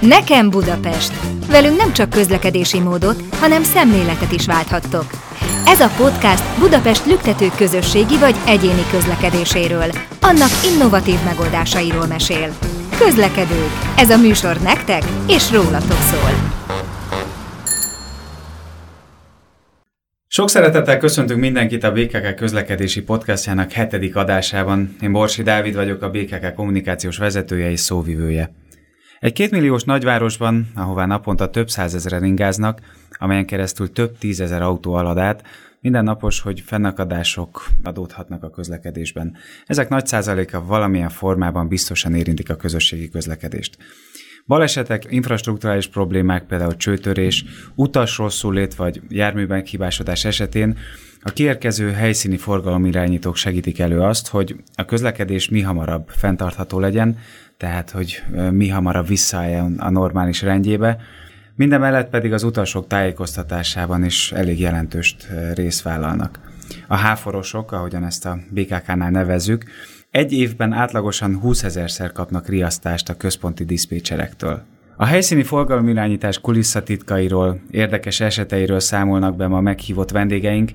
Nekem Budapest! Velünk nem csak közlekedési módot, hanem szemléletet is válthattok. Ez a podcast Budapest lüktető közösségi vagy egyéni közlekedéséről, annak innovatív megoldásairól mesél. Közlekedők. Ez a műsor nektek és rólatok szól. Sok szeretettel köszöntünk mindenkit a BKK közlekedési podcastjának hetedik adásában. Én Borsi Dávid vagyok, a BKK kommunikációs vezetője és szóvivője. Egy kétmilliós nagyvárosban, ahová naponta több százezeren ingáznak, amelyen keresztül több tízezer autó alad át, mindennapos, hogy fennakadások adódhatnak a közlekedésben. Ezek nagy százaléka valamilyen formában biztosan érintik a közösségi közlekedést. Balesetek, infrastruktúrális problémák, például csőtörés, utas rosszul vagy járműben hibásodás esetén a kiérkező helyszíni forgalomirányítók segítik elő azt, hogy a közlekedés mi hamarabb fenntartható legyen, tehát hogy mi hamarabb visszaálljon a normális rendjébe, minden mellett pedig az utasok tájékoztatásában is elég jelentős részt vállalnak. A háforosok, ahogyan ezt a BKK-nál nevezzük, egy évben átlagosan 20 ezerszer kapnak riasztást a központi diszpécserektől. A helyszíni forgalomirányítás kulisszatitkairól, érdekes eseteiről számolnak be ma meghívott vendégeink,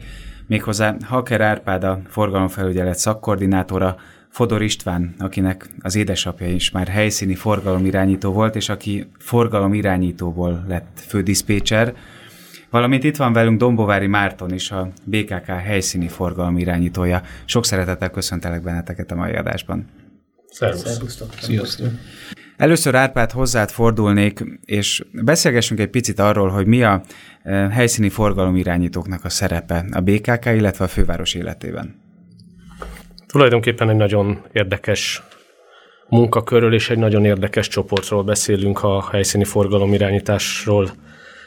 méghozzá Haker Árpád a forgalomfelügyelet szakkoordinátora, Fodor István, akinek az édesapja is már helyszíni forgalomirányító volt, és aki forgalomirányítóból lett fődiszpécser, valamint itt van velünk Dombovári Márton is, a BKK helyszíni forgalomirányítója. Sok szeretettel köszöntelek benneteket a mai adásban. Szervusztok. Sziasztok. Először Árpád hozzád fordulnék, és beszélgessünk egy picit arról, hogy mi a eh, helyszíni forgalomirányítóknak a szerepe a BKK, illetve a főváros életében. Tulajdonképpen egy nagyon érdekes munkakörről és egy nagyon érdekes csoportról beszélünk, a helyszíni forgalomirányításról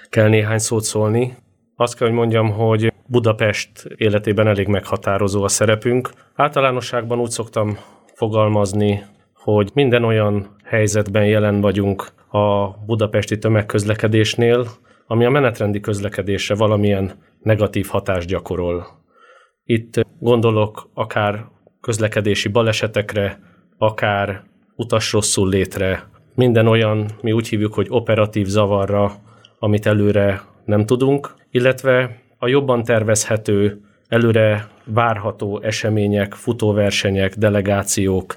kell néhány szót szólni. Azt kell, hogy mondjam, hogy Budapest életében elég meghatározó a szerepünk. Általánosságban úgy szoktam fogalmazni, hogy minden olyan helyzetben jelen vagyunk a budapesti tömegközlekedésnél, ami a menetrendi közlekedésre valamilyen negatív hatást gyakorol. Itt gondolok akár közlekedési balesetekre, akár utas rosszul létre, minden olyan, mi úgy hívjuk, hogy operatív zavarra, amit előre nem tudunk, illetve a jobban tervezhető, előre várható események, futóversenyek, delegációk,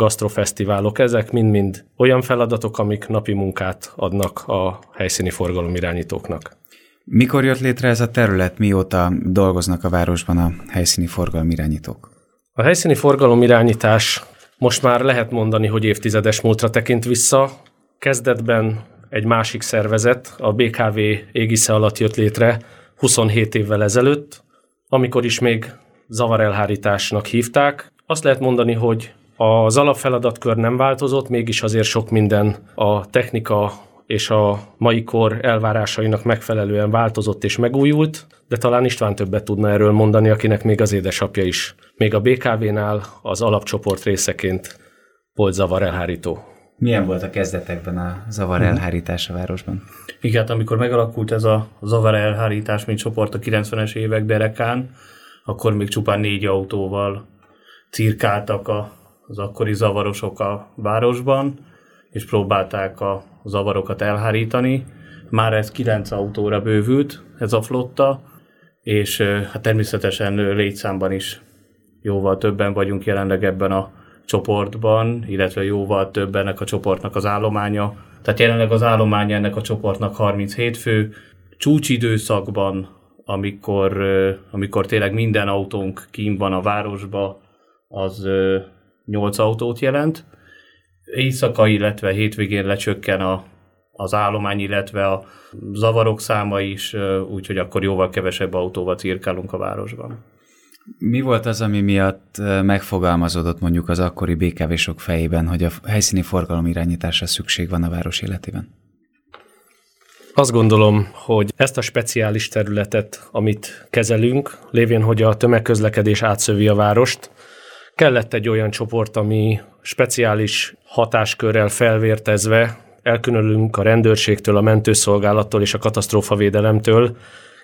gasztrofesztiválok, ezek mind-mind olyan feladatok, amik napi munkát adnak a helyszíni forgalomirányítóknak. Mikor jött létre ez a terület, mióta dolgoznak a városban a helyszíni forgalomirányítók? A helyszíni forgalomirányítás most már lehet mondani, hogy évtizedes múltra tekint vissza. Kezdetben egy másik szervezet, a BKV égisze alatt jött létre 27 évvel ezelőtt, amikor is még zavarelhárításnak hívták. Azt lehet mondani, hogy az alapfeladatkör nem változott, mégis azért sok minden a technika és a mai kor elvárásainak megfelelően változott és megújult, de talán István többet tudna erről mondani, akinek még az édesapja is. Még a BKV-nál az alapcsoport részeként volt zavar elhárító. Milyen volt a kezdetekben a zavar elhárítás a városban? Igen, hát amikor megalakult ez a zavar elhárítás, mint csoport a 90-es évek derekán, akkor még csupán négy autóval cirkáltak a, az akkori zavarosok a városban, és próbálták a zavarokat elhárítani. Már ez kilenc autóra bővült, ez a flotta, és hát természetesen létszámban is jóval többen vagyunk jelenleg ebben a csoportban, illetve jóval több ennek a csoportnak az állománya. Tehát jelenleg az állománya ennek a csoportnak 37 fő. Csúcsidőszakban, amikor, amikor tényleg minden autónk kín van a városba, az 8 autót jelent. Éjszaka, illetve hétvégén lecsökken a, az állomány, illetve a zavarok száma is, úgyhogy akkor jóval kevesebb autóval cirkálunk a városban. Mi volt az, ami miatt megfogalmazódott mondjuk az akkori BKV-sok fejében, hogy a helyszíni forgalom irányításra szükség van a város életében? Azt gondolom, hogy ezt a speciális területet, amit kezelünk, lévén, hogy a tömegközlekedés átszövi a várost, kellett egy olyan csoport, ami speciális hatáskörrel felvértezve elkülönülünk a rendőrségtől, a mentőszolgálattól és a katasztrófavédelemtől,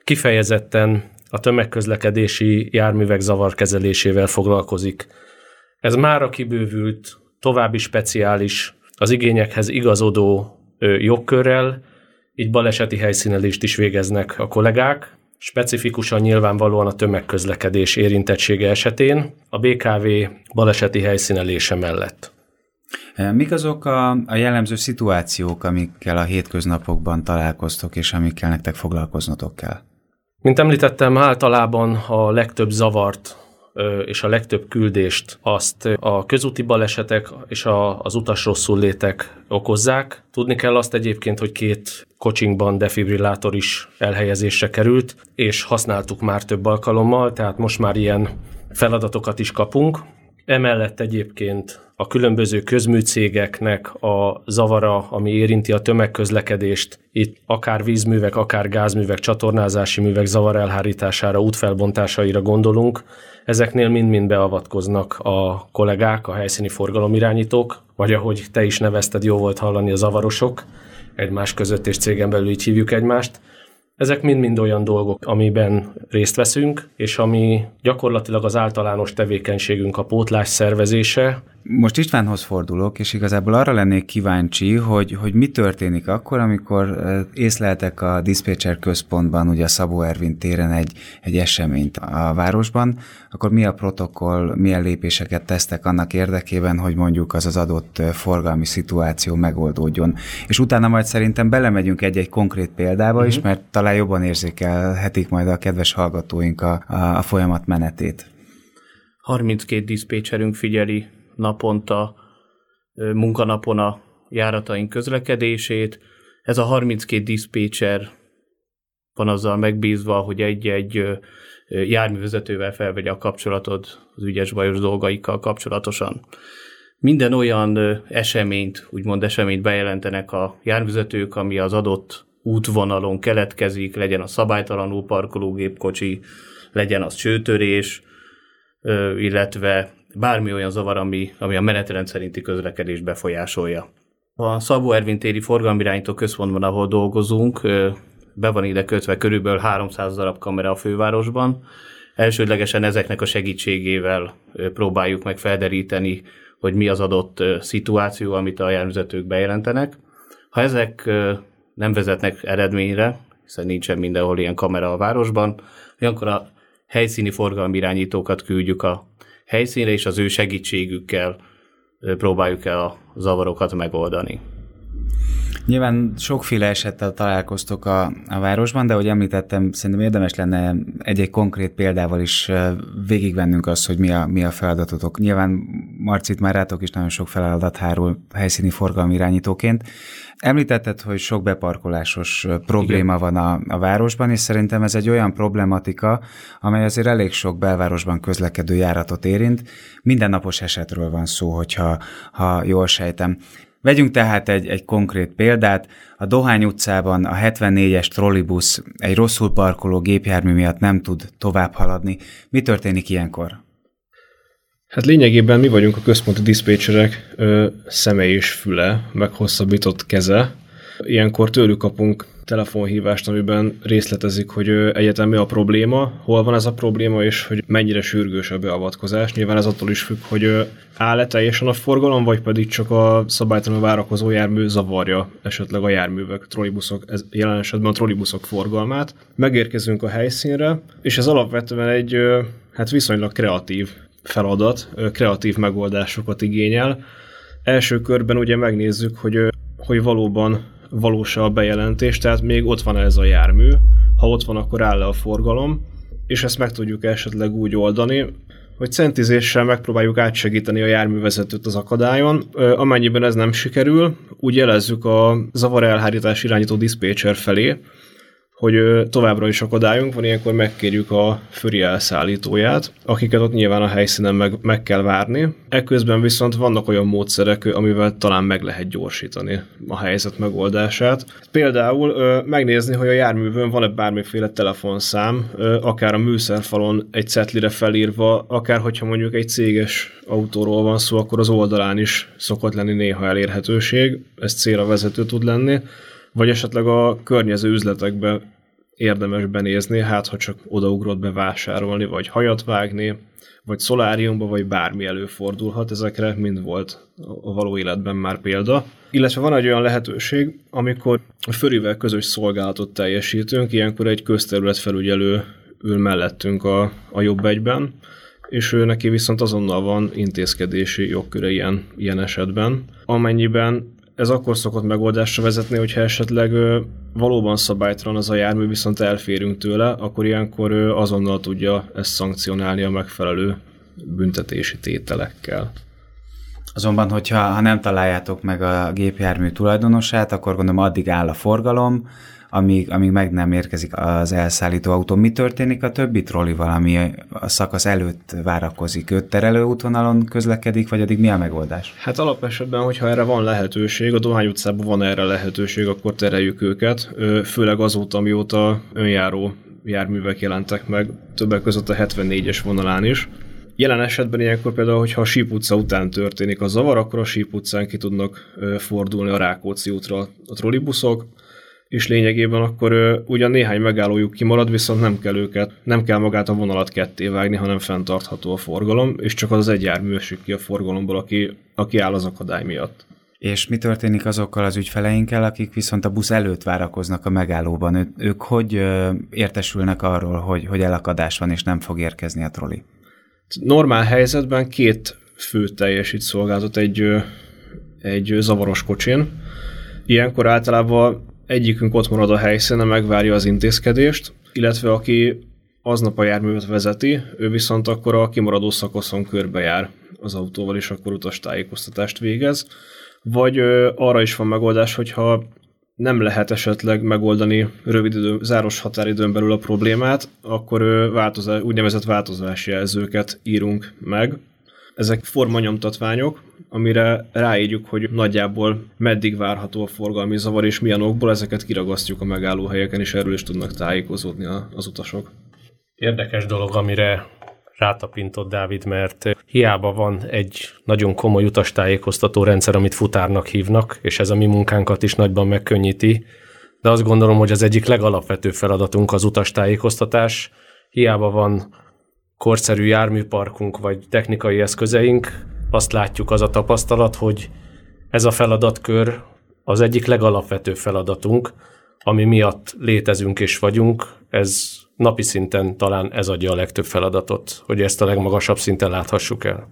kifejezetten a tömegközlekedési járművek zavarkezelésével foglalkozik. Ez már a kibővült, további speciális, az igényekhez igazodó jogkörrel, így baleseti helyszínelést is végeznek a kollégák, specifikusan nyilvánvalóan a tömegközlekedés érintettsége esetén a BKV baleseti helyszínelése mellett. Mik azok a, a jellemző szituációk, amikkel a hétköznapokban találkoztok, és amikkel nektek foglalkoznotok kell? Mint említettem, általában a legtöbb zavart és a legtöbb küldést azt a közúti balesetek és a, az utas rosszul létek okozzák. Tudni kell azt egyébként, hogy két kocsinkban defibrillátor is elhelyezésre került, és használtuk már több alkalommal, tehát most már ilyen feladatokat is kapunk. Emellett egyébként a különböző közműcégeknek a zavara, ami érinti a tömegközlekedést, itt akár vízművek, akár gázművek, csatornázási művek zavar elhárítására, útfelbontásaira gondolunk, ezeknél mind-mind beavatkoznak a kollégák, a helyszíni forgalomirányítók, vagy ahogy te is nevezted, jó volt hallani a zavarosok, egymás között és cégen belül így hívjuk egymást, ezek mind-mind olyan dolgok, amiben részt veszünk, és ami gyakorlatilag az általános tevékenységünk a pótlás szervezése, most Istvánhoz fordulok, és igazából arra lennék kíváncsi, hogy, hogy mi történik akkor, amikor észleltek a diszpécser központban, ugye a Szabó Ervin téren egy, egy eseményt a városban, akkor mi a protokoll, milyen lépéseket tesztek annak érdekében, hogy mondjuk az az adott forgalmi szituáció megoldódjon. És utána majd szerintem belemegyünk egy-egy konkrét példába uh-huh. is, mhm. mert talán jobban érzékelhetik majd a kedves hallgatóink a, a, a folyamat menetét. 32 diszpécserünk figyeli naponta munkanapon a járataink közlekedését. Ez a 32 diszpécser van azzal megbízva, hogy egy-egy járművezetővel felvegye a kapcsolatot az ügyes bajos dolgaikkal kapcsolatosan. Minden olyan eseményt, úgymond eseményt bejelentenek a járművezetők, ami az adott útvonalon keletkezik, legyen a szabálytalanul parkológépkocsi, legyen az csőtörés, illetve bármi olyan zavar, ami, ami a menetrend szerinti közlekedést befolyásolja. A Szabó Ervin téri forgalmirányító központban, ahol dolgozunk, be van ide kötve körülbelül 300 darab kamera a fővárosban. Elsődlegesen ezeknek a segítségével próbáljuk meg felderíteni, hogy mi az adott szituáció, amit a járművezetők bejelentenek. Ha ezek nem vezetnek eredményre, hiszen nincsen mindenhol ilyen kamera a városban, akkor a helyszíni forgalmirányítókat küldjük a helyszínre, és az ő segítségükkel próbáljuk el a zavarokat megoldani. Nyilván sokféle esettel találkoztok a, a városban, de ahogy említettem, szerintem érdemes lenne egy-egy konkrét példával is végigvennünk azt, hogy mi a, mi a feladatotok. Nyilván Marcit már rátok is nagyon sok feladat hárul helyszíni forgalmi irányítóként. Említetted, hogy sok beparkolásos probléma Igen. van a, a városban, és szerintem ez egy olyan problematika, amely azért elég sok belvárosban közlekedő járatot érint. Mindennapos esetről van szó, hogyha ha jól sejtem. Vegyünk tehát egy, egy konkrét példát. A Dohány utcában a 74-es trollibusz egy rosszul parkoló gépjármű miatt nem tud tovább haladni. Mi történik ilyenkor? Hát lényegében mi vagyunk a központi diszpécserek szemei és füle, meghosszabbított keze. Ilyenkor tőlük kapunk telefonhívást, amiben részletezik, hogy egyetem mi a probléma, hol van ez a probléma, és hogy mennyire sürgős a beavatkozás. Nyilván ez attól is függ, hogy áll-e teljesen a forgalom, vagy pedig csak a szabálytalanul várakozó jármű zavarja esetleg a járművek, trollibuszok, ez jelen esetben a trollibuszok forgalmát. Megérkezünk a helyszínre, és ez alapvetően egy hát viszonylag kreatív feladat, kreatív megoldásokat igényel. Első körben ugye megnézzük, hogy, hogy valóban valós a bejelentés, tehát még ott van ez a jármű, ha ott van, akkor áll le a forgalom, és ezt meg tudjuk esetleg úgy oldani, hogy centizéssel megpróbáljuk átsegíteni a járművezetőt az akadályon. Amennyiben ez nem sikerül, úgy jelezzük a zavar elhárítás irányító diszpécser felé, hogy továbbra is akadályunk van, ilyenkor megkérjük a föri elszállítóját, akiket ott nyilván a helyszínen meg, meg kell várni. Ekközben viszont vannak olyan módszerek, amivel talán meg lehet gyorsítani a helyzet megoldását. Például megnézni, hogy a járművön van-e bármiféle telefonszám, akár a műszerfalon egy cetlire felírva, akár hogyha mondjuk egy céges autóról van szó, akkor az oldalán is szokott lenni néha elérhetőség, ez célra vezető tud lenni vagy esetleg a környező üzletekbe érdemes benézni, hát ha csak odaugrott be vásárolni, vagy hajat vágni, vagy szoláriumba, vagy bármi előfordulhat, ezekre mind volt a való életben már példa. Illetve van egy olyan lehetőség, amikor a förivel közös szolgálatot teljesítünk, ilyenkor egy közterület felügyelő ül mellettünk a, a jobb egyben, és ő neki viszont azonnal van intézkedési jogköre ilyen, ilyen esetben. Amennyiben ez akkor szokott megoldásra vezetni, hogyha esetleg valóban szabálytalan az a jármű, viszont elférünk tőle, akkor ilyenkor azonnal tudja ezt szankcionálni a megfelelő büntetési tételekkel. Azonban, hogyha ha nem találjátok meg a gépjármű tulajdonosát, akkor gondolom addig áll a forgalom, amíg, amíg meg nem érkezik az elszállító autó. Mi történik a többi trollival, ami a szakasz előtt várakozik? Őt terelő útvonalon közlekedik, vagy addig mi a megoldás? Hát alapesetben, hogyha erre van lehetőség, a Dohány utcában van erre lehetőség, akkor tereljük őket, főleg azóta, mióta önjáró járművek jelentek meg, többek között a 74-es vonalán is. Jelen esetben ilyenkor például, hogyha a Síp utca után történik a zavar, akkor a Síp utcán ki tudnak fordulni a Rákóczi útra a trollibuszok, és lényegében akkor ö, ugyan néhány megállójuk kimarad, viszont nem kell őket, nem kell magát a vonalat ketté vágni, hanem fenntartható a forgalom, és csak az egy jármű esik ki a forgalomból, aki, aki áll az akadály miatt. És mi történik azokkal az ügyfeleinkkel, akik viszont a busz előtt várakoznak a megállóban? Ő, ők hogy ö, értesülnek arról, hogy, hogy elakadás van és nem fog érkezni a troli? Normál helyzetben két fő teljesít szolgáltat egy, egy zavaros kocsin. Ilyenkor általában egyikünk ott marad a helyszínen, megvárja az intézkedést, illetve aki aznap a járművet vezeti, ő viszont akkor a kimaradó szakaszon körbejár az autóval, és akkor utas tájékoztatást végez. Vagy ö, arra is van megoldás, hogyha nem lehet esetleg megoldani rövid idő, záros határidőn belül a problémát, akkor változás, úgynevezett változási jelzőket írunk meg. Ezek formanyomtatványok, amire ráírjuk, hogy nagyjából meddig várható a forgalmi zavar, és milyen okból ezeket kiragasztjuk a megállóhelyeken, és erről is tudnak tájékozódni az utasok. Érdekes dolog, amire rátapintott Dávid, mert hiába van egy nagyon komoly utastájékoztató rendszer, amit futárnak hívnak, és ez a mi munkánkat is nagyban megkönnyíti, de azt gondolom, hogy az egyik legalapvetőbb feladatunk az utastájékoztatás. Hiába van korszerű járműparkunk vagy technikai eszközeink, azt látjuk az a tapasztalat, hogy ez a feladatkör az egyik legalapvetőbb feladatunk, ami miatt létezünk és vagyunk, ez napi szinten talán ez adja a legtöbb feladatot, hogy ezt a legmagasabb szinten láthassuk el.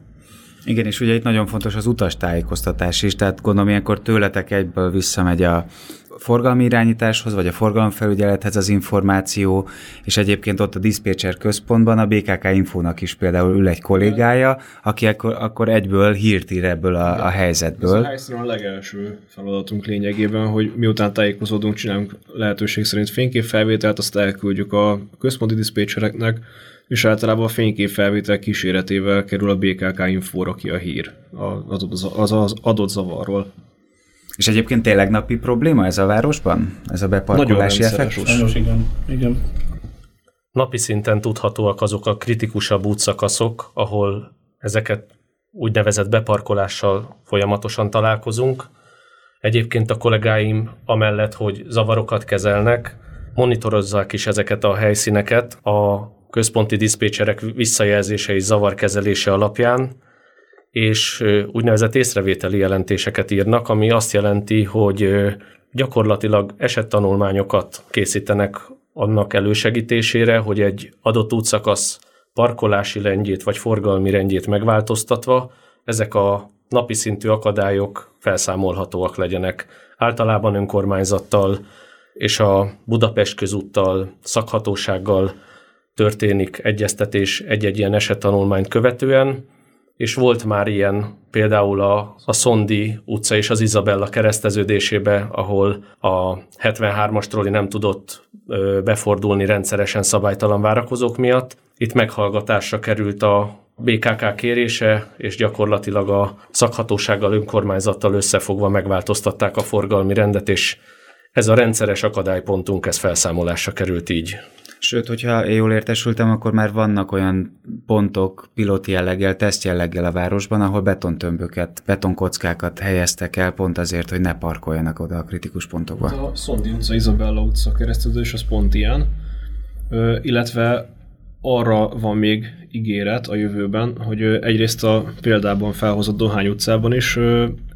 Igen, és ugye itt nagyon fontos az utastájékoztatás is, tehát gondolom ilyenkor tőletek egyből visszamegy a forgalmi irányításhoz, vagy a forgalomfelügyelethez az információ, és egyébként ott a diszpécser központban a BKK Infónak is például ül egy kollégája, aki akkor, akkor egyből hírt ír ebből a, a helyzetből. Ez a helyszínen a legelső feladatunk lényegében, hogy miután tájékozódunk, csinálunk lehetőség szerint fényképfelvételt, azt elküldjük a központi diszpécsereknek, és általában a fényképfelvétel kíséretével kerül a BKK infóra ki a hír az, az, az adott zavarról. És egyébként tényleg napi probléma ez a városban? Ez a beparkolási effektus? Sajnos igen. igen. Napi szinten tudhatóak azok a kritikusabb útszakaszok, ahol ezeket úgynevezett beparkolással folyamatosan találkozunk. Egyébként a kollégáim amellett, hogy zavarokat kezelnek, monitorozzák is ezeket a helyszíneket a központi diszpécserek visszajelzései zavarkezelése alapján, és úgynevezett észrevételi jelentéseket írnak, ami azt jelenti, hogy gyakorlatilag esettanulmányokat készítenek annak elősegítésére, hogy egy adott útszakasz parkolási rendjét vagy forgalmi rendjét megváltoztatva ezek a napi szintű akadályok felszámolhatóak legyenek. Általában önkormányzattal és a Budapest közúttal, szakhatósággal történik egyeztetés egy-egy ilyen esettanulmányt követően, és volt már ilyen például a, a Szondi utca és az Izabella kereszteződésébe, ahol a 73-as troli nem tudott ö, befordulni rendszeresen szabálytalan várakozók miatt. Itt meghallgatásra került a BKK kérése, és gyakorlatilag a szakhatósággal, önkormányzattal összefogva megváltoztatták a forgalmi rendet, és ez a rendszeres akadálypontunk, ez felszámolásra került így. Sőt, hogyha jól értesültem, akkor már vannak olyan pontok pilot jelleggel, teszt jelleggel a városban, ahol betontömböket, betonkockákat helyeztek el pont azért, hogy ne parkoljanak oda a kritikus pontokba. A Szondi utca, Izabella utca kereszteződés az pont ilyen, Ö, illetve arra van még ígéret a jövőben, hogy egyrészt a példában felhozott Dohány utcában is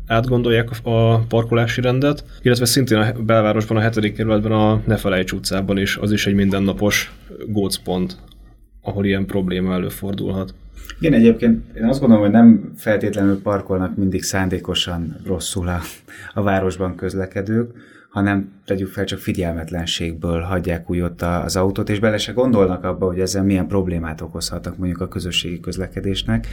átgondolják a parkolási rendet, illetve szintén a belvárosban, a hetedik kerületben a Ne felejts utcában is, az is egy mindennapos gócpont, ahol ilyen probléma előfordulhat. Igen, egyébként én azt gondolom, hogy nem feltétlenül parkolnak mindig szándékosan rosszul a, a városban közlekedők, hanem tegyük fel, csak figyelmetlenségből hagyják úgy ott az autót, és bele se gondolnak abba, hogy ezzel milyen problémát okozhatnak mondjuk a közösségi közlekedésnek.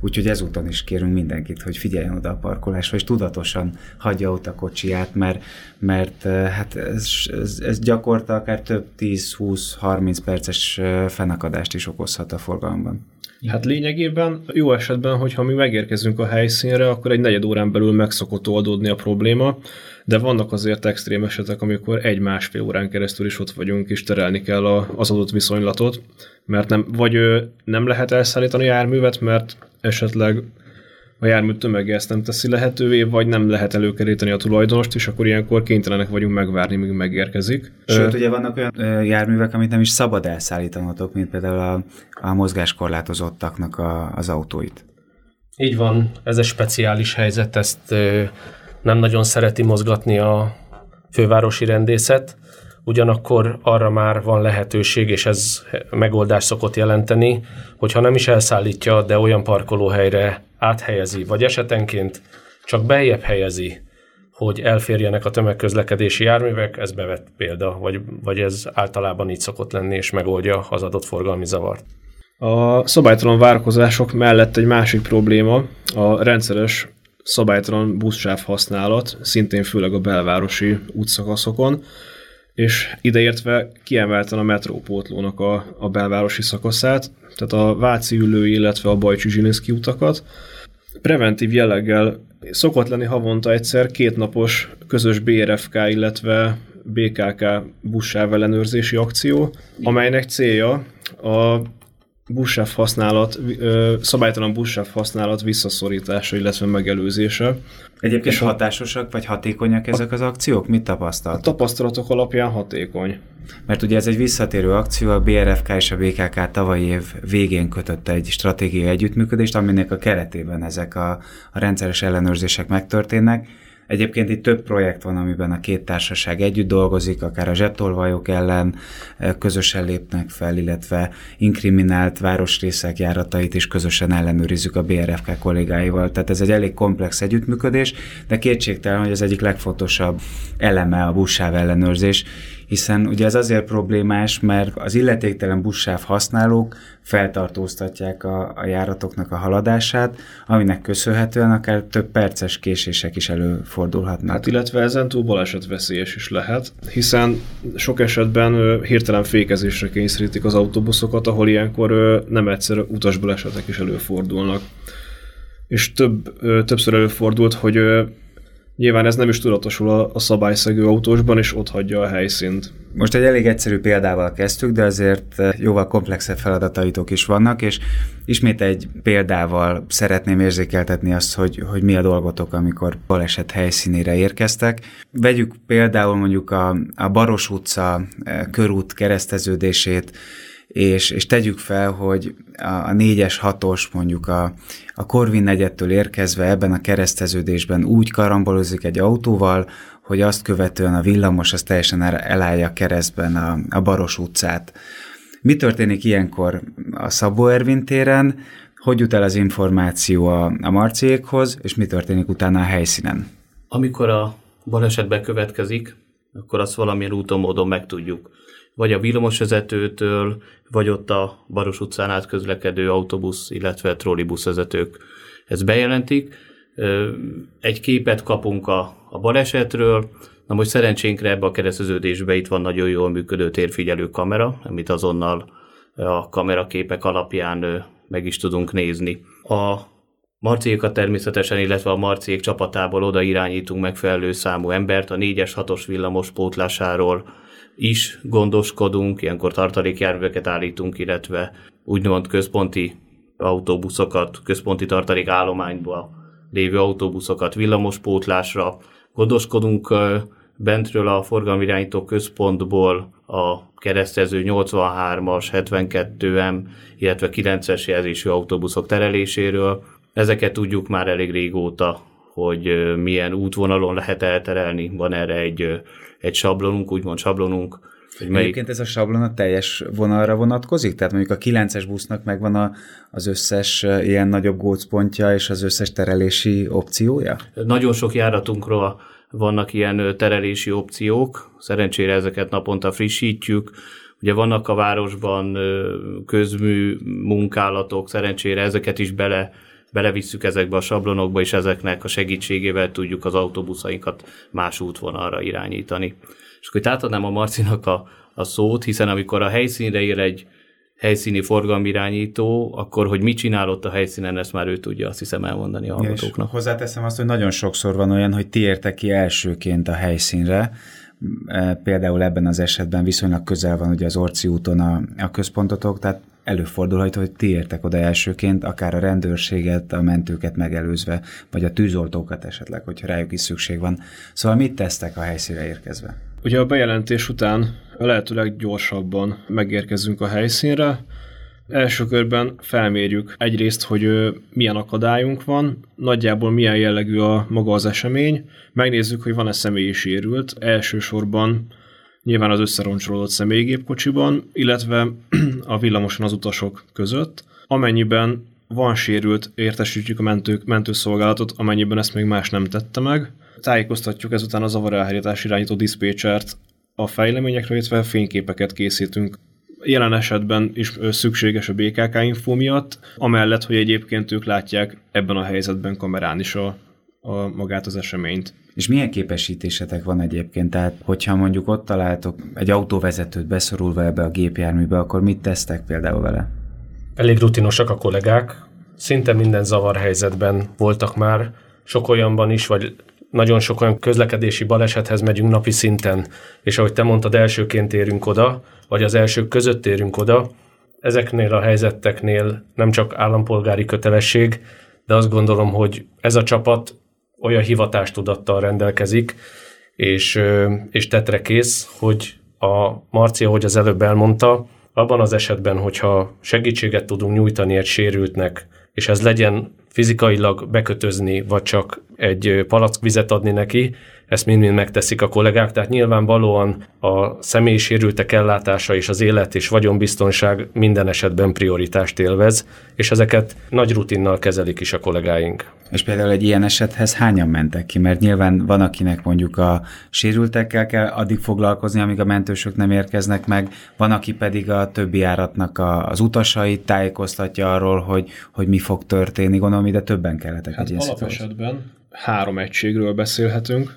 Úgyhogy ezúton is kérünk mindenkit, hogy figyeljen oda a parkolásra, és tudatosan hagyja ott a kocsiját, mert, mert hát ez, ez, ez gyakorta akár több 10-20-30 perces fennakadást is okozhat a forgalomban. Hát lényegében jó esetben, hogyha mi megérkezünk a helyszínre, akkor egy negyed órán belül meg szokott oldódni a probléma, de vannak azért extrém esetek, amikor egy-másfél órán keresztül is ott vagyunk, és terelni kell a, az adott viszonylatot, mert nem, vagy nem lehet elszállítani a járművet, mert esetleg a jármű tömege ezt nem teszi lehetővé, vagy nem lehet előkeríteni a tulajdonost, és akkor ilyenkor kénytelenek vagyunk megvárni, míg megérkezik. Sőt, ugye vannak olyan járművek, amit nem is szabad elszállítanatok, mint például a, a mozgáskorlátozottaknak a, az autóit. Így van, ez egy speciális helyzet, ezt nem nagyon szereti mozgatni a fővárosi rendészet, ugyanakkor arra már van lehetőség, és ez megoldás szokott jelenteni, hogyha nem is elszállítja, de olyan parkolóhelyre áthelyezi, vagy esetenként csak beljebb helyezi, hogy elférjenek a tömegközlekedési járművek, ez bevett példa, vagy, vagy ez általában így szokott lenni, és megoldja az adott forgalmi zavart. A szabálytalan várakozások mellett egy másik probléma a rendszeres szabálytalan buszsáv használat, szintén főleg a belvárosi útszakaszokon, és ideértve kiemelten a metrópótlónak a, a belvárosi szakaszát, tehát a Váci ülő, illetve a Bajcsi Zsilinszki utakat. Preventív jelleggel szokott lenni havonta egyszer kétnapos közös BRFK, illetve BKK buszsáv ellenőrzési akció, amelynek célja a buszsáv használat, szabálytalan buszsáv használat visszaszorítása, illetve megelőzése. Egyébként és hatásosak vagy hatékonyak ezek az akciók? Mit tapasztalt? Tapasztalatok alapján hatékony. Mert ugye ez egy visszatérő akció, a BRFK és a BKK tavalyi év végén kötött egy stratégiai együttműködést, aminek a keretében ezek a, a rendszeres ellenőrzések megtörténnek Egyébként itt több projekt van, amiben a két társaság együtt dolgozik, akár a zsebtolvajok ellen közösen lépnek fel, illetve inkriminált városrészek járatait is közösen ellenőrizzük a BRFK kollégáival. Tehát ez egy elég komplex együttműködés, de kétségtelen, hogy az egyik legfontosabb eleme a buszsáv ellenőrzés, hiszen ugye ez azért problémás, mert az illetéktelen buszsáv használók feltartóztatják a, a járatoknak a haladását, aminek köszönhetően akár több perces késések is előfordulhatnak. Hát illetve ezen túl baleset veszélyes is lehet, hiszen sok esetben hirtelen fékezésre kényszerítik az autóbuszokat, ahol ilyenkor nem egyszer utasbalesetek is előfordulnak. És több, többször előfordult, hogy Nyilván ez nem is tudatosul a, szabályszegő autósban, és ott hagyja a helyszínt. Most egy elég egyszerű példával kezdtük, de azért eh, jóval komplexebb feladataitok is vannak, és ismét egy példával szeretném érzékeltetni azt, hogy, hogy mi a dolgotok, amikor baleset helyszínére érkeztek. Vegyük például mondjuk a, a Baros utca eh, körút kereszteződését, és, és tegyük fel, hogy a, 4-es, 6-os mondjuk a, a Korvin negyedtől érkezve ebben a kereszteződésben úgy karambolozik egy autóval, hogy azt követően a villamos az teljesen elállja keresztben a, a Baros utcát. Mi történik ilyenkor a Szabó Ervin téren, hogy jut el az információ a, a Marciékhoz, és mi történik utána a helyszínen? Amikor a baleset bekövetkezik, akkor azt valamilyen úton, módon megtudjuk vagy a villamosvezetőtől, vagy ott a Baros utcán át közlekedő autóbusz, illetve trollibusz vezetők ezt bejelentik. Egy képet kapunk a, a balesetről, Na most szerencsénkre ebbe a kereszteződésbe itt van nagyon jól működő térfigyelő kamera, amit azonnal a kameraképek alapján meg is tudunk nézni. A Marciékat természetesen, illetve a Marciék csapatából oda irányítunk megfelelő számú embert, a 4-es, 6-os villamos pótlásáról is gondoskodunk, ilyenkor tartalékjárműveket állítunk, illetve úgymond központi autóbuszokat, központi tartalékállományba lévő autóbuszokat villamospótlásra. Gondoskodunk bentről a forgalmirányító központból a keresztező 83-as, 72M, illetve 9-es jelzésű autóbuszok tereléséről. Ezeket tudjuk már elég régóta, hogy milyen útvonalon lehet elterelni. Van erre egy, egy sablonunk, úgymond sablonunk, hogy melyik... Egyébként ez a sablon a teljes vonalra vonatkozik? Tehát mondjuk a 9-es busznak megvan a, az összes ilyen nagyobb gócpontja és az összes terelési opciója? Nagyon sok járatunkról vannak ilyen terelési opciók, szerencsére ezeket naponta frissítjük, Ugye vannak a városban közmű munkálatok, szerencsére ezeket is bele, belevisszük ezekbe a sablonokba, és ezeknek a segítségével tudjuk az autóbuszainkat más útvonalra irányítani. És akkor itt átadnám a Marcinak a, a szót, hiszen amikor a helyszínre ír egy helyszíni forgalmirányító, akkor hogy mit csinál ott a helyszínen, ezt már ő tudja azt hiszem elmondani a hallgatóknak. hozzáteszem azt, hogy nagyon sokszor van olyan, hogy ti értek ki elsőként a helyszínre, például ebben az esetben viszonylag közel van ugye az Orci úton a, a központotok, tehát előfordulhat, hogy ti értek oda elsőként, akár a rendőrséget, a mentőket megelőzve, vagy a tűzoltókat esetleg, hogyha rájuk is szükség van. Szóval mit tesztek a helyszínre érkezve? Ugye a bejelentés után lehetőleg gyorsabban megérkezünk a helyszínre. Első körben felmérjük egyrészt, hogy milyen akadályunk van, nagyjából milyen jellegű a maga az esemény, megnézzük, hogy van-e személyi sérült, elsősorban nyilván az összeroncsolódott személygépkocsiban, illetve a villamoson az utasok között. Amennyiben van sérült, értesítjük a mentők, mentőszolgálatot, amennyiben ezt még más nem tette meg. Tájékoztatjuk ezután a zavarelhárítás irányító diszpécsert a fejleményekről, illetve fényképeket készítünk. Jelen esetben is szükséges a BKK info miatt, amellett, hogy egyébként ők látják ebben a helyzetben kamerán is a, a magát az eseményt. És milyen képesítésetek van egyébként? Tehát, hogyha mondjuk ott találtok egy autóvezetőt beszorulva ebbe a gépjárműbe, akkor mit tesztek például vele? Elég rutinosak a kollégák, szinte minden zavarhelyzetben voltak már, sok olyanban is, vagy nagyon sok olyan közlekedési balesethez megyünk napi szinten, és ahogy te mondtad, elsőként érünk oda, vagy az elsők között érünk oda, ezeknél a helyzeteknél nem csak állampolgári kötelesség, de azt gondolom, hogy ez a csapat olyan hivatástudattal rendelkezik, és, és tetre kész, hogy a Marcia, hogy az előbb elmondta, abban az esetben, hogyha segítséget tudunk nyújtani egy sérültnek, és ez legyen fizikailag bekötözni, vagy csak egy palackvizet adni neki, ezt mind-mind megteszik a kollégák, tehát nyilvánvalóan a személyi sérültek ellátása és az élet és vagyonbiztonság minden esetben prioritást élvez, és ezeket nagy rutinnal kezelik is a kollégáink. És például egy ilyen esethez hányan mentek ki? Mert nyilván van, akinek mondjuk a sérültekkel kell addig foglalkozni, amíg a mentősök nem érkeznek meg, van, aki pedig a többi járatnak a, az utasait tájékoztatja arról, hogy, hogy mi fog történni. Gondolom, ide többen kellettek hát egy esetben három egységről beszélhetünk,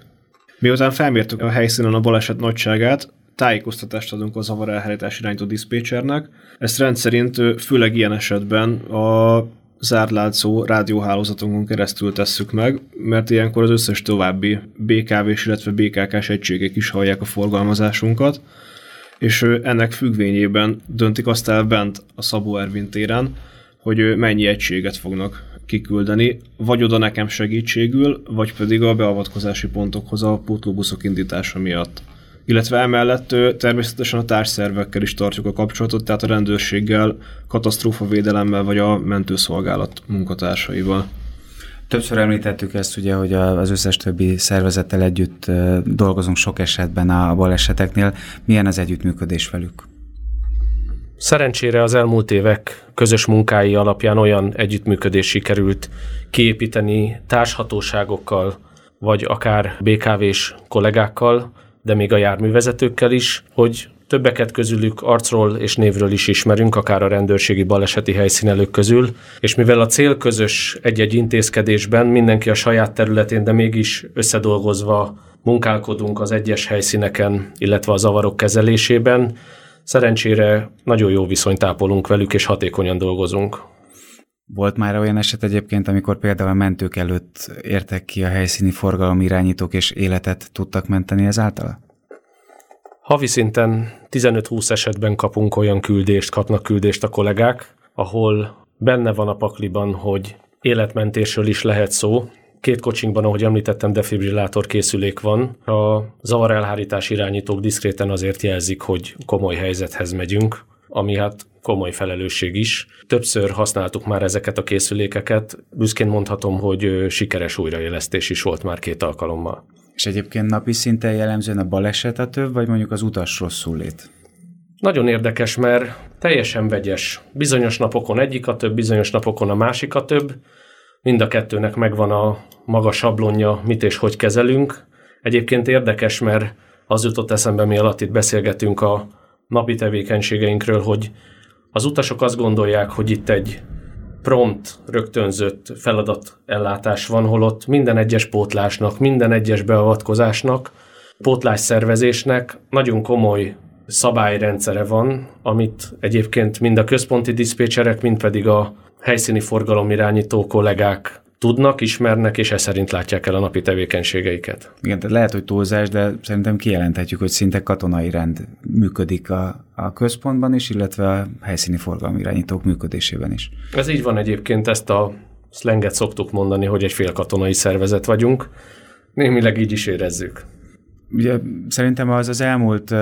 Miután felmértük a helyszínen a baleset nagyságát, tájékoztatást adunk a zavar elhárítás irányító diszpécsernek. Ezt rendszerint főleg ilyen esetben a zárlátszó rádióhálózatunkon keresztül tesszük meg, mert ilyenkor az összes további BKV-s, illetve BKK-s egységek is hallják a forgalmazásunkat, és ennek függvényében döntik azt el bent a Szabó Ervin téren, hogy mennyi egységet fognak kiküldeni, vagy oda nekem segítségül, vagy pedig a beavatkozási pontokhoz a pótlóbuszok indítása miatt. Illetve emellett természetesen a társszervekkel is tartjuk a kapcsolatot, tehát a rendőrséggel, katasztrófavédelemmel vagy a mentőszolgálat munkatársaival. Többször említettük ezt ugye, hogy az összes többi szervezettel együtt dolgozunk sok esetben a baleseteknél. Milyen az együttműködés velük? Szerencsére az elmúlt évek közös munkái alapján olyan együttműködés sikerült kiépíteni társhatóságokkal, vagy akár BKV-s kollégákkal, de még a járművezetőkkel is, hogy többeket közülük arcról és névről is ismerünk, akár a rendőrségi baleseti helyszínelők közül, és mivel a cél közös egy-egy intézkedésben, mindenki a saját területén, de mégis összedolgozva munkálkodunk az egyes helyszíneken, illetve a zavarok kezelésében, Szerencsére nagyon jó viszonyt ápolunk velük, és hatékonyan dolgozunk. Volt már olyan eset egyébként, amikor például a mentők előtt értek ki a helyszíni forgalomirányítók, és életet tudtak menteni ezáltal? Havi szinten 15-20 esetben kapunk olyan küldést, kapnak küldést a kollégák, ahol benne van a pakliban, hogy életmentésről is lehet szó. Két kocsinkban, ahogy említettem, defibrillátor készülék van. A zavarelhárítás irányítók diszkréten azért jelzik, hogy komoly helyzethez megyünk, ami hát komoly felelősség is. Többször használtuk már ezeket a készülékeket. Büszkén mondhatom, hogy sikeres újraélesztés is volt már két alkalommal. És egyébként napi szinten jellemzően a baleset a több, vagy mondjuk az utas rosszul lét? Nagyon érdekes, mert teljesen vegyes. Bizonyos napokon egyik a több, bizonyos napokon a másik a több. Mind a kettőnek megvan a maga sablonja, mit és hogy kezelünk. Egyébként érdekes, mert az jutott eszembe, mi alatt itt beszélgetünk a napi tevékenységeinkről, hogy az utasok azt gondolják, hogy itt egy prompt, rögtönzött feladatellátás van, holott minden egyes pótlásnak, minden egyes beavatkozásnak, pótlás szervezésnek nagyon komoly szabályrendszere van, amit egyébként mind a központi diszpécserek, mind pedig a helyszíni forgalomirányító kollégák tudnak, ismernek, és e szerint látják el a napi tevékenységeiket. Igen, tehát lehet, hogy túlzás, de szerintem kijelenthetjük, hogy szinte katonai rend működik a, a központban is, illetve a helyszíni forgalomirányítók működésében is. Ez így van egyébként, ezt a szlenget szoktuk mondani, hogy egy félkatonai szervezet vagyunk. Némileg így is érezzük. Ugye, szerintem az az elmúlt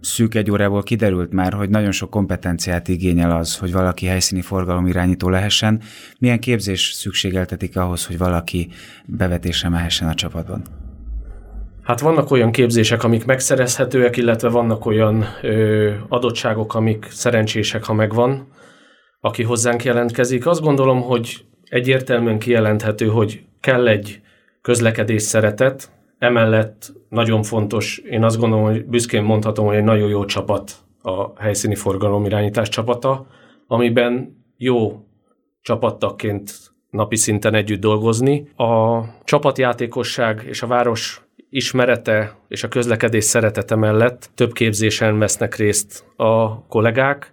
szűk egy órából kiderült már, hogy nagyon sok kompetenciát igényel az, hogy valaki helyszíni forgalomirányító lehessen. Milyen képzés szükségeltetik ahhoz, hogy valaki bevetésre mehessen a csapatban? Hát vannak olyan képzések, amik megszerezhetőek, illetve vannak olyan ö, adottságok, amik szerencsések, ha megvan, aki hozzánk jelentkezik. Azt gondolom, hogy egyértelműen kijelenthető, hogy kell egy közlekedés szeretet, Emellett nagyon fontos, én azt gondolom, hogy büszkén mondhatom, hogy egy nagyon jó csapat a helyszíni forgalomirányítás csapata, amiben jó csapattaként napi szinten együtt dolgozni. A csapatjátékosság és a város ismerete és a közlekedés szeretete mellett több képzésen vesznek részt a kollégák.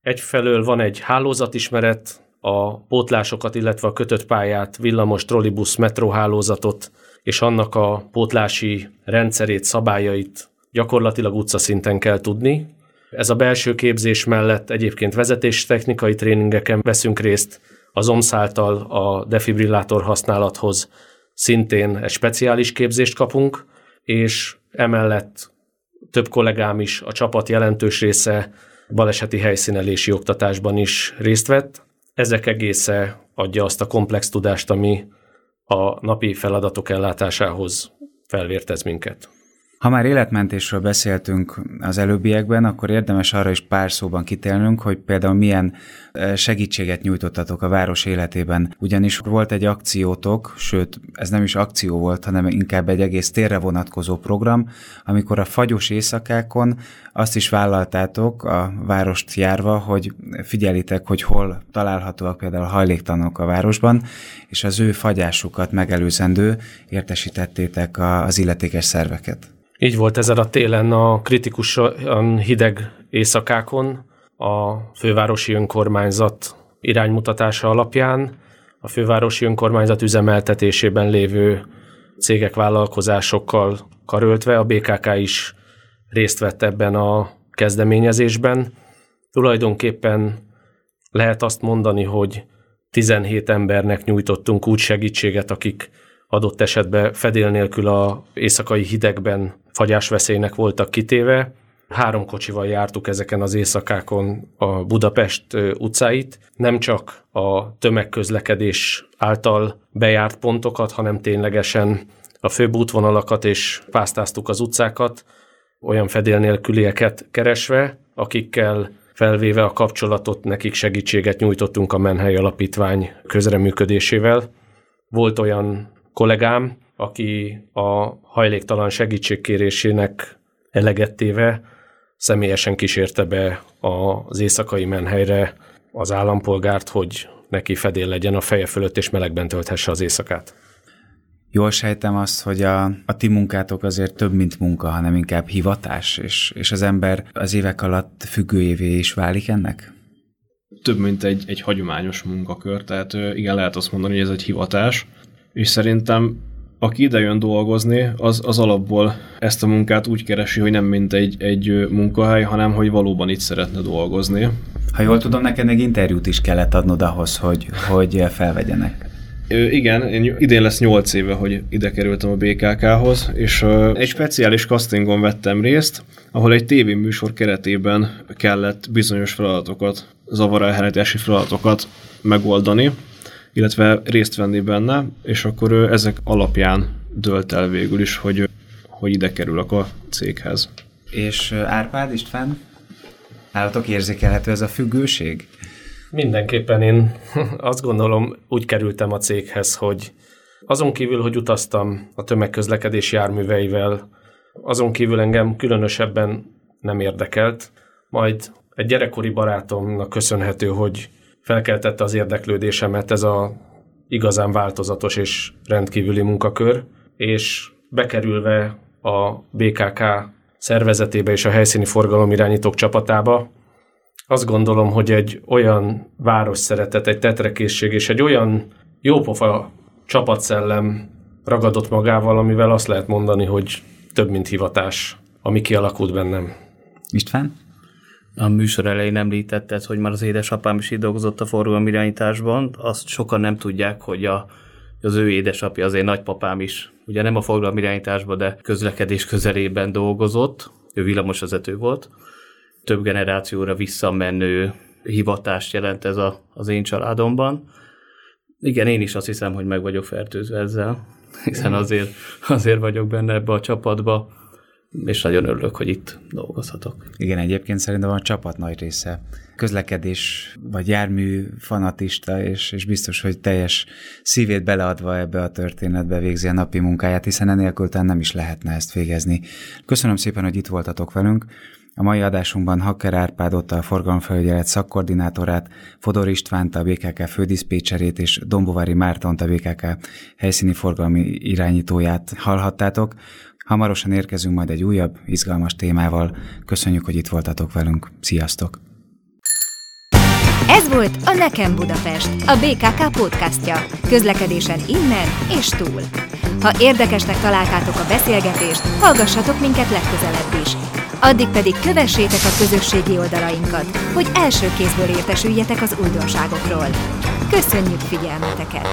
Egyfelől van egy hálózatismeret, a pótlásokat, illetve a kötött pályát, villamos, trollibusz, metróhálózatot és annak a pótlási rendszerét, szabályait gyakorlatilag utcaszinten kell tudni. Ez a belső képzés mellett egyébként vezetéstechnikai tréningeken veszünk részt, az OMSZ által a defibrillátor használathoz szintén egy speciális képzést kapunk, és emellett több kollégám is, a csapat jelentős része baleseti helyszínelési oktatásban is részt vett. Ezek egésze adja azt a komplex tudást, ami a napi feladatok ellátásához felvértez minket. Ha már életmentésről beszéltünk az előbbiekben, akkor érdemes arra is pár szóban kitélnünk, hogy például milyen segítséget nyújtottatok a város életében. Ugyanis volt egy akciótok, sőt, ez nem is akció volt, hanem inkább egy egész térre vonatkozó program, amikor a fagyos éjszakákon azt is vállaltátok a várost járva, hogy figyelitek, hogy hol találhatóak például a hajléktalanok a városban, és az ő fagyásukat megelőzendő értesítettétek az illetékes szerveket. Így volt ezen a télen a kritikusan hideg éjszakákon a fővárosi önkormányzat iránymutatása alapján a fővárosi önkormányzat üzemeltetésében lévő cégek, vállalkozásokkal karöltve a BKK is részt vett ebben a kezdeményezésben. Tulajdonképpen lehet azt mondani, hogy 17 embernek nyújtottunk úgy segítséget, akik adott esetben fedél nélkül a éjszakai hidegben fagyásveszélynek voltak kitéve. Három kocsival jártuk ezeken az éjszakákon a Budapest utcáit, nem csak a tömegközlekedés által bejárt pontokat, hanem ténylegesen a főbb útvonalakat és pásztáztuk az utcákat, olyan fedél nélkülieket keresve, akikkel felvéve a kapcsolatot, nekik segítséget nyújtottunk a Menhely Alapítvány közreműködésével. Volt olyan kollégám, aki a hajléktalan segítségkérésének elegettéve személyesen kísérte be az éjszakai menhelyre az állampolgárt, hogy neki fedél legyen a feje fölött, és melegben tölthesse az éjszakát. Jól sejtem azt, hogy a, a ti munkátok azért több, mint munka, hanem inkább hivatás, és, és az ember az évek alatt függőjévé is válik ennek? több, mint egy, egy hagyományos munkakör, tehát igen, lehet azt mondani, hogy ez egy hivatás, és szerintem aki ide jön dolgozni, az, az alapból ezt a munkát úgy keresi, hogy nem mint egy, egy munkahely, hanem hogy valóban itt szeretne dolgozni. Ha jól tudom, neked még interjút is kellett adnod ahhoz, hogy, hogy felvegyenek. Igen, én idén lesz 8 éve, hogy ide kerültem a BKK-hoz, és egy speciális castingon vettem részt, ahol egy tévéműsor keretében kellett bizonyos feladatokat, zavarelhárítási feladatokat megoldani, illetve részt venni benne, és akkor ö, ezek alapján dölt el végül is, hogy, hogy ide kerülök a céghez. És Árpád István, állatok érzékelhető ez a függőség? Mindenképpen én azt gondolom, úgy kerültem a céghez, hogy azon kívül, hogy utaztam a tömegközlekedés járműveivel, azon kívül engem különösebben nem érdekelt, majd egy gyerekkori barátomnak köszönhető, hogy felkeltette az érdeklődésemet ez a igazán változatos és rendkívüli munkakör, és bekerülve a BKK szervezetébe és a helyszíni forgalomirányítók csapatába, azt gondolom, hogy egy olyan város szeretet, egy tetrekészség és egy olyan jópofa csapatszellem ragadott magával, amivel azt lehet mondani, hogy több, mint hivatás, ami kialakult bennem. István? A műsor elején említetted, hogy már az édesapám is itt dolgozott a forgalomirányításban. Azt sokan nem tudják, hogy a, az ő édesapja, az én nagypapám is, ugye nem a forgalomirányításban, de közlekedés közelében dolgozott, ő villamosvezető volt, több generációra visszamenő hivatást jelent ez a, az én családomban. Igen, én is azt hiszem, hogy meg vagyok fertőzve ezzel, hiszen azért, azért vagyok benne ebbe a csapatba, és nagyon örülök, hogy itt dolgozhatok. Igen, egyébként szerintem a csapat nagy része közlekedés vagy jármű fanatista, és, és biztos, hogy teljes szívét beleadva ebbe a történetbe végzi a napi munkáját, hiszen enélkül nem is lehetne ezt végezni. Köszönöm szépen, hogy itt voltatok velünk. A mai adásunkban Hacker Árpádot, a forgalomfelügyelet szakkoordinátorát, Fodor Istvánt, a BKK fődiszpécserét és Dombovári Mártont, a BKK helyszíni forgalmi irányítóját hallhattátok. Hamarosan érkezünk majd egy újabb, izgalmas témával. Köszönjük, hogy itt voltatok velünk. Sziasztok! Ez volt a Nekem Budapest, a BKK podcastja. Közlekedésen innen és túl. Ha érdekesnek találtátok a beszélgetést, hallgassatok minket legközelebb is. Addig pedig kövessétek a közösségi oldalainkat, hogy első kézből értesüljetek az újdonságokról. Köszönjük figyelmeteket!